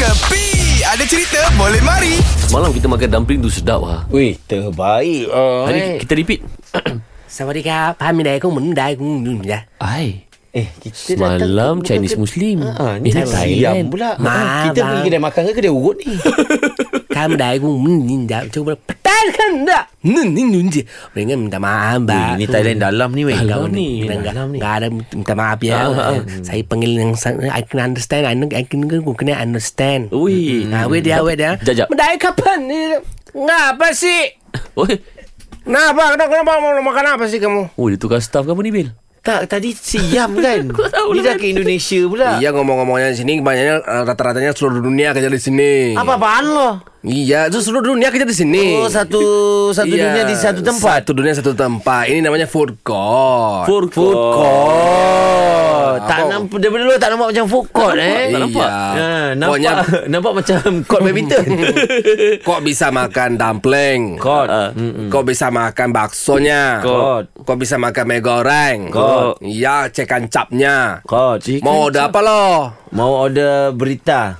Kepi Ada cerita boleh mari. Semalam kita makan dumpling tu sedap lah Weh terbaik uh, Hari eh. kita repeat. Sawadika Pahami dah aku Mendai aku Ay. Eh, kita Semalam Chinese ke... Muslim. Ha, Eh, ni Thailand. pula. Ma, Kita bang. pergi kedai makan ke kedai urut ni? Kamu dah aku Cuba Coba Thailand ke enggak? Ni ni je. Mereka minta maaf, Mbak. Ini Thailand dalam ni, weh. Dalam ni. Dalam ni. Tak ada minta maaf, ya. Ah, ah, ah. Saya panggil yang. I can understand. I can I can kena understand. Ui. Nah, weh dia, weh dia. Jajap. Kapan ni? Ngapa sih? Oi. Kenapa? Kenapa? Kenapa? Kenapa? Makan apa sih kamu? Oh, dia tukar staff kamu ni, Bil? Tak, tadi siam kan? Dia dah ke kan. Indonesia pula. Iya, ngomong-ngomongnya di sini, banyaknya rata-ratanya seluruh dunia kerja di sini. Apa-apaan loh? Iya, itu seluruh dunia kerja di sini. Oh, satu satu Iya, dunia di satu tempat. Satu dunia satu tempat. Ini namanya food court. Food Food court. Tak Apa? nampak daripada dulu tak nampak macam food court eh. Tak nampak. Iya. Ha, nampak Pokoknya- nampak macam court badminton. Kok bisa makan dumpling? court. Ah. Kok bisa makan baksonya? Court. Kok bisa makan mie goreng? Court. Iya, cekan capnya. Court. Mau order apa lo? Mau order berita.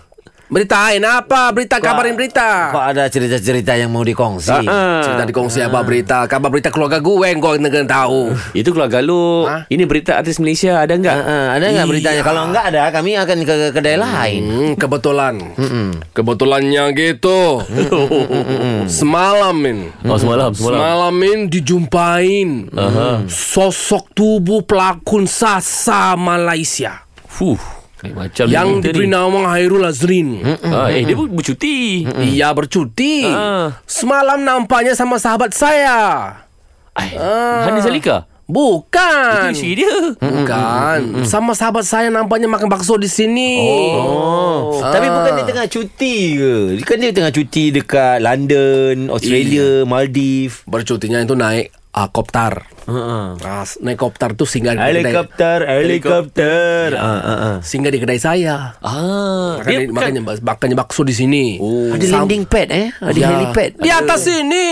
Beritain apa? Berita kabarin berita. Kok ada cerita-cerita yang mau dikongsi? Cerita dikongsi apa berita? Kabar berita keluarga gue yang kau negara tahu. Itu keluarga lu. Ha? Ini berita artis Malaysia ada enggak? Ha, ha, ada nggak Iya. beritanya? Kalau enggak ada, kami akan ke ke kedai lain. Hmm, kebetulan. Kebetulannya gitu. Semalam min. Oh, semalam, semalam. Semalam min dijumpain sosok tubuh pelakon Sasa Malaysia Fuh. Kayak macam yang ni diberi ni. nama Hairul Azrin. Ah, eh, dia pun bercuti. Ia bercuti. Ah. Semalam nampaknya sama sahabat saya. Ai, Hani Zalika. Bukan. Itu isteri dia. Bukan. Sama sahabat saya nampaknya makan bakso di sini. Oh. Ah. Tapi bukan dia tengah cuti ke? Dia Kan dia tengah cuti dekat London, Australia, Maldives. Bercutinya itu naik uh, koptar. Ha. Ah, naik koptar tuh singgah di kedai. Helikopter, helikopter. Ha, ha, ha. Singgah di kedai saya. Ah, Makan, dia di- makanya bakso di sini. Oh. Ada Sam- landing pad eh? Ada Ya. helipad. Di atas sini.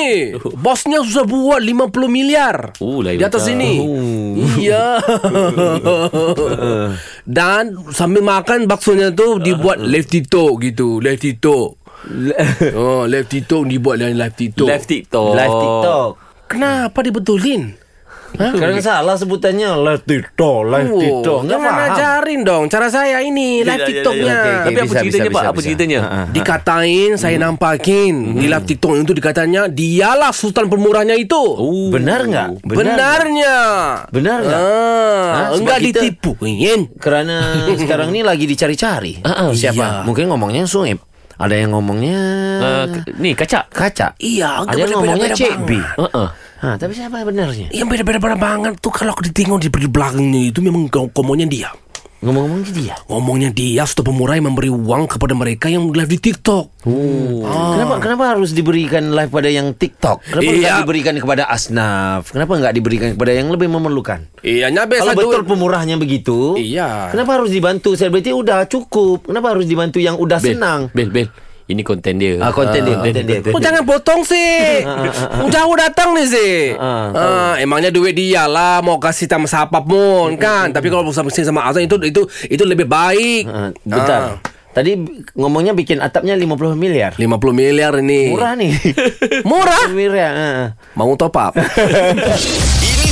Bosnya susah buat 50 miliar. Oh, Di atas sini. Iya. Dan sambil makan baksonya tuh dibuat lefty talk gitu. Lefty talk. Oh, lefty talk dibuat dengan lefty talk. Live TikTok. Live TikTok. Kenapa dibetulin? Kadang salah sebutannya live TikTok, live Oh, TikTok. Enggak faham. ajarin dong cara saya ini live Ya, ya, ya, TikToknya. ya, Okey, okey. Tapi apa bisa, ceritanya, bisa, Pak? bisa, Apa bisa. ceritanya? Ha, ha. Dikatain, saya nampakin di live TikTok itu dikatanya dialah sultan pemurahnya itu. Oh. Benar enggak? Benarnya. Benar enggak? Ah, Ha, enggak ditipu. Yen. Kerana sekarang ni lagi dicari-cari. Ah, ah, Siapa? iya. Mungkin ngomongnya Suib. Ada yang ngomongnya k- ni kacak. kaca. Iya, Ada yang ngomongnya Cik B. Uh -uh. Ha, tapi siapa yang benarnya? Yang beda-beda banget tuh kalau ditengok di belakangnya itu memang ngomongnya dia. Ngomong-ngomong dia. Ngomongnya dia pemurah yang memberi uang kepada mereka yang live di TikTok. Oh. Kenapa kenapa harus diberikan live pada yang TikTok? Kenapa Iya. enggak diberikan kepada Asnaf? Kenapa enggak diberikan kepada yang lebih memerlukan? Iya, biasa Kalau betul duit. pemurahnya begitu, Iya. Kenapa harus dibantu selebriti udah cukup? Kenapa harus dibantu yang udah Bel, senang? Bel, Bel. Ini konten dia. Ah, konten dia, konten dia. Oh jangan potong sih Jauh datang nih sih Ah, ah, Emangnya duit dia lah Mau kasih sama siapapun kan Tapi kalau sama sama Azan itu itu itu lebih baik Ah, bentar. Tadi ngomongnya bikin atapnya 50 miliar. 50 miliar ini Murah nih. Murah? miliar. ah. Mau top up